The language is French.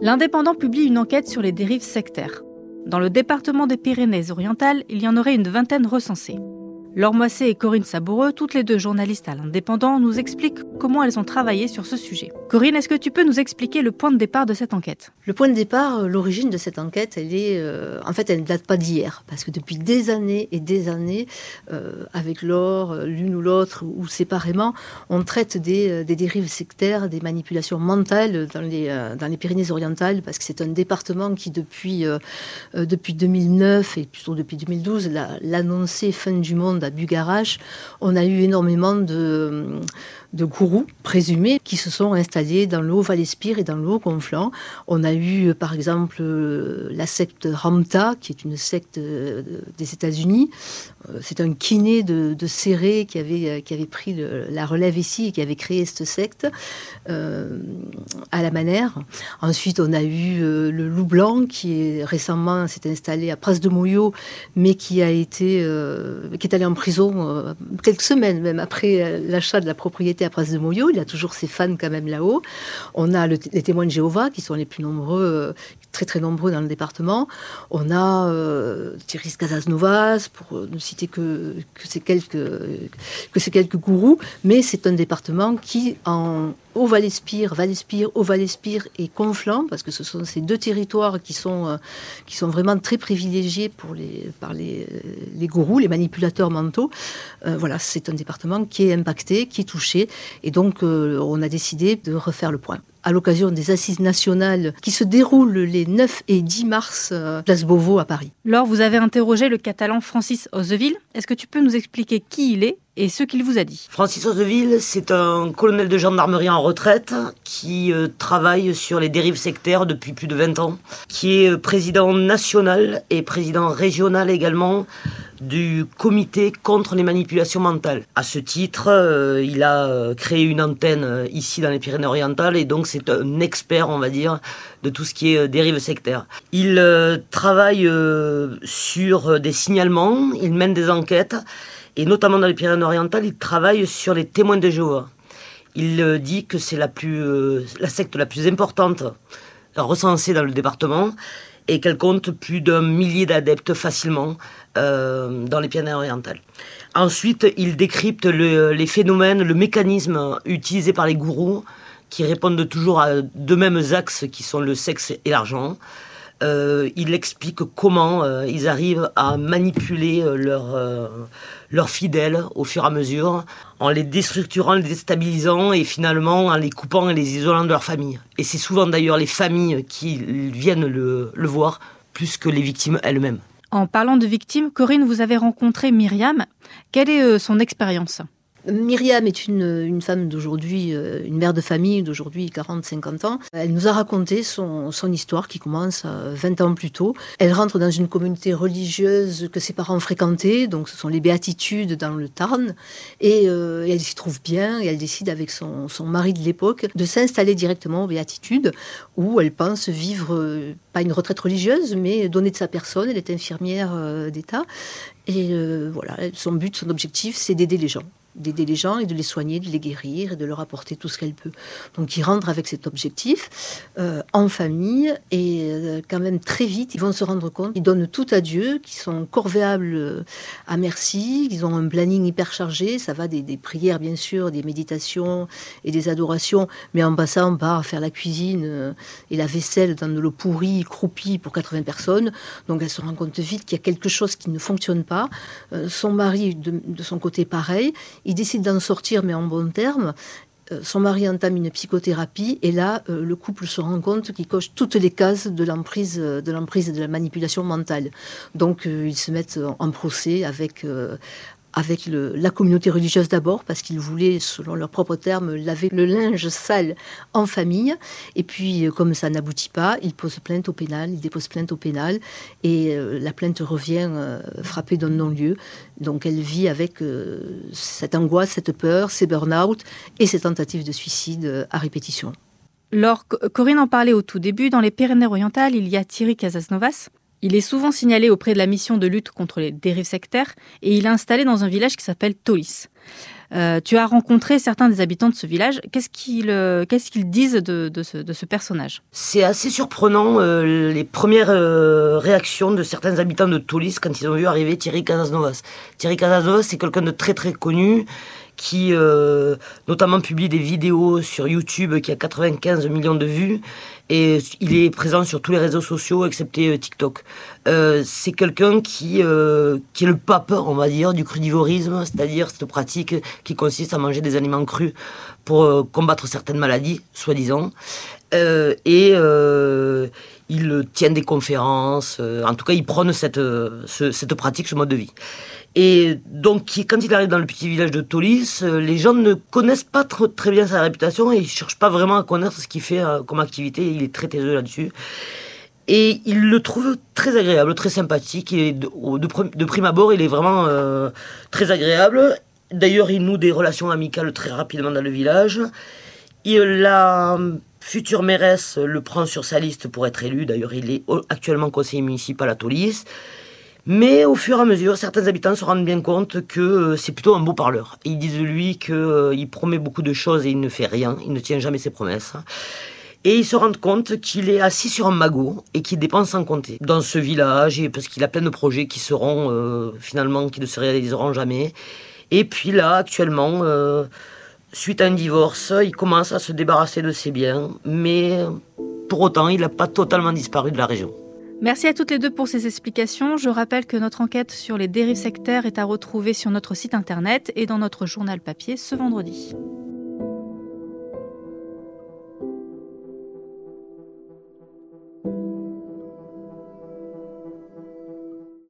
L'Indépendant publie une enquête sur les dérives sectaires. Dans le département des Pyrénées-Orientales, il y en aurait une vingtaine recensées. Laure Moissé et Corinne Saboureux, toutes les deux journalistes à l'Indépendant, nous expliquent comment elles ont travaillé sur ce sujet. Corinne, est-ce que tu peux nous expliquer le point de départ de cette enquête? Le point de départ, euh, l'origine de cette enquête, elle est, euh, en fait, elle ne date pas d'hier, parce que depuis des années et des années, euh, avec Laure, l'une ou l'autre, ou séparément, on traite des, dérives sectaires, des manipulations mentales dans les, Pyrénées-Orientales, parce que c'est un département qui, depuis, depuis 2009 et plutôt depuis 2012, l'annonçait fin du monde à Bugarache, on a eu énormément de, de gourous présumés qui se sont installés dans le Haut-Valespire et dans le Haut-Conflans. On a eu par exemple euh, la secte Ramta, qui est une secte euh, des États-Unis. Euh, c'est un kiné de, de Serré qui avait, qui avait pris la relève ici et qui avait créé cette secte à la Manère. Ensuite, on a eu le Loup Blanc qui récemment s'est installé à Pras de Moyo, mais qui a été qui est allé en prison quelques semaines même après l'achat de la propriété à Pras de Moyo. Il a toujours ses fans quand même là-haut. On a les témoins de Jéhovah qui sont les plus nombreux, euh, très très nombreux dans le département. On a euh, Thierry Casasnovas, pour ne citer que, que ces quelques, que ces quelques gourous. Mais c'est un département qui, en au Val-Espire, Val-Espire, au Val-Espire et Conflans, parce que ce sont ces deux territoires qui sont, euh, vraiment très privilégiés par les, les gourous, les manipulateurs mentaux. Euh, voilà, c'est un département qui est impacté, qui est touché, et donc euh, on a décidé de refaire le point à l'occasion des assises nationales qui se déroulent les 9 et 10 mars place Beauvau à Paris. Laure, vous avez interrogé le catalan Francis Ozeville. Est-ce que tu peux nous expliquer qui il est et ce qu'il vous a dit? Francis Oseville, c'est un colonel de gendarmerie en retraite qui euh, travaille sur les dérives sectaires depuis plus de 20 ans, qui est euh, président national et président régional également du comité contre les manipulations mentales. À ce titre, euh, il a créé une antenne ici dans les Pyrénées-Orientales et donc c'est un expert, on va dire, de tout ce qui est dérives sectaires. Il travaille sur des signalements, il mène des enquêtes et notamment dans les Pyrénées-Orientales, il travaille sur les témoins de Jéhovah. Il euh, dit que c'est la, euh, la secte la plus importante recensée dans le département et qu'elle compte plus d'un millier d'adeptes facilement euh, dans les Pyrénées-Orientales. Ensuite, il décrypte les phénomènes, le mécanisme utilisé par les gourous qui répondent toujours à deux mêmes axes qui sont le sexe et l'argent. Euh, il explique comment euh, ils arrivent à manipuler euh, leurs leurs fidèles au fur et à mesure, en les déstructurant, les déstabilisant et finalement en les coupant et les isolant de leur famille. Et c'est souvent d'ailleurs les familles qui viennent le, le voir plus que les victimes elles-mêmes. En parlant de victimes, Corinne, vous avez rencontré Myriam. Quelle est son expérience? Myriam est une, femme d'aujourd'hui, euh, une mère de famille d'aujourd'hui 40-50 ans. Elle nous a raconté son, histoire qui commence 20 ans plus tôt. Elle rentre dans une communauté religieuse que ses parents fréquentaient, donc ce sont les béatitudes dans le Tarn, et, euh, elle s'y trouve bien et elle décide avec son, mari de l'époque de s'installer directement aux béatitudes où elle pense vivre euh, pas une retraite religieuse mais donner de sa personne. Elle est infirmière d'État et voilà, son but, son objectif, c'est d'aider les gens d'aider les gens et de les soigner, de les guérir et de leur apporter tout ce qu'elle peut. Donc ils rentrent avec cet objectif euh, en famille et euh, quand même très vite ils vont se rendre compte qu'ils donnent tout à Dieu, qu'ils sont corvéables euh, à merci, qu'ils ont un planning hyper chargé. Ça va des, prières bien sûr, des méditations et des adorations, mais en passant par faire la cuisine et la vaisselle dans de l'eau pourrie, croupie pour 80 personnes. Donc elle se rend compte vite qu'il y a quelque chose qui ne fonctionne pas. son mari de, de son côté pareil il décide d'en sortir, mais en bon terme. Euh, son mari entame une psychothérapie et là, euh, le couple se rend compte qu'il coche toutes les cases de l'emprise, euh, de l'emprise et de la manipulation mentale. Donc, ils se mettent en procès avec, avec la communauté religieuse d'abord, parce qu'ils voulaient, selon leurs propres termes, laver le linge sale en famille. Et puis, euh, comme ça n'aboutit pas, ils posent plainte au pénal, ils déposent plainte au pénal, et euh, la plainte revient euh, frappée d'un non-lieu. Donc, elle vit avec cette angoisse, cette peur, ces burn-out et ces tentatives de suicide à répétition. Laure, Corinne en parlait au tout début, dans les Pyrénées-Orientales, il y a Thierry Casasnovas, il est souvent signalé auprès de la mission de lutte contre les dérives sectaires et il est installé dans un village qui s'appelle Tolis. Euh, tu as rencontré certains des habitants de ce village. Qu'est-ce qu'ils euh, disent de, ce, personnage? C'est assez surprenant euh, les premières réactions de certains habitants de Toulouse quand ils ont vu arriver Thierry Casasnovas. Thierry Casasnovas, c'est quelqu'un de très très connu qui euh, notamment publie des vidéos sur YouTube qui a 95 millions de vues et il est présent sur tous les réseaux sociaux excepté euh, TikTok. Euh, c'est quelqu'un qui, qui est le pape, on va dire, du crudivorisme, c'est-à-dire cette pratique qui consiste à manger des aliments crus pour combattre certaines maladies, soi-disant. Euh, et il tient des conférences, en tout cas il prône cette, ce, cette pratique, ce mode de vie. Et donc, quand il arrive dans le petit village de Tolis, euh, les gens ne connaissent pas très bien sa réputation et ils ne cherchent pas vraiment à connaître ce qu'il fait euh, comme activité. Il est très taiseux là-dessus. Et il le trouve très agréable, très sympathique. Et de, de, prime abord, il est vraiment euh, très agréable. D'ailleurs, il noue des relations amicales très rapidement dans le village. Il, la future mairesse le prend sur sa liste pour être élu. D'ailleurs, il est actuellement conseiller municipal à Tolis. Mais au fur et à mesure, certains habitants se rendent bien compte que euh, c'est plutôt un beau parleur. Ils disent de lui qu'il euh, promet beaucoup de choses et il ne fait rien, il ne tient jamais ses promesses. Et ils se rendent compte qu'il est assis sur un magot et qu'il dépense sans compter dans ce village, parce qu'il a plein de projets qui seront euh, finalement, qui ne se réaliseront jamais. Et puis là, actuellement, suite à un divorce, il commence à se débarrasser de ses biens, mais pour autant, il n'a pas totalement disparu de la région. Merci à toutes les deux pour ces explications. Je rappelle que notre enquête sur les dérives sectaires est à retrouver sur notre site internet et dans notre journal papier ce vendredi.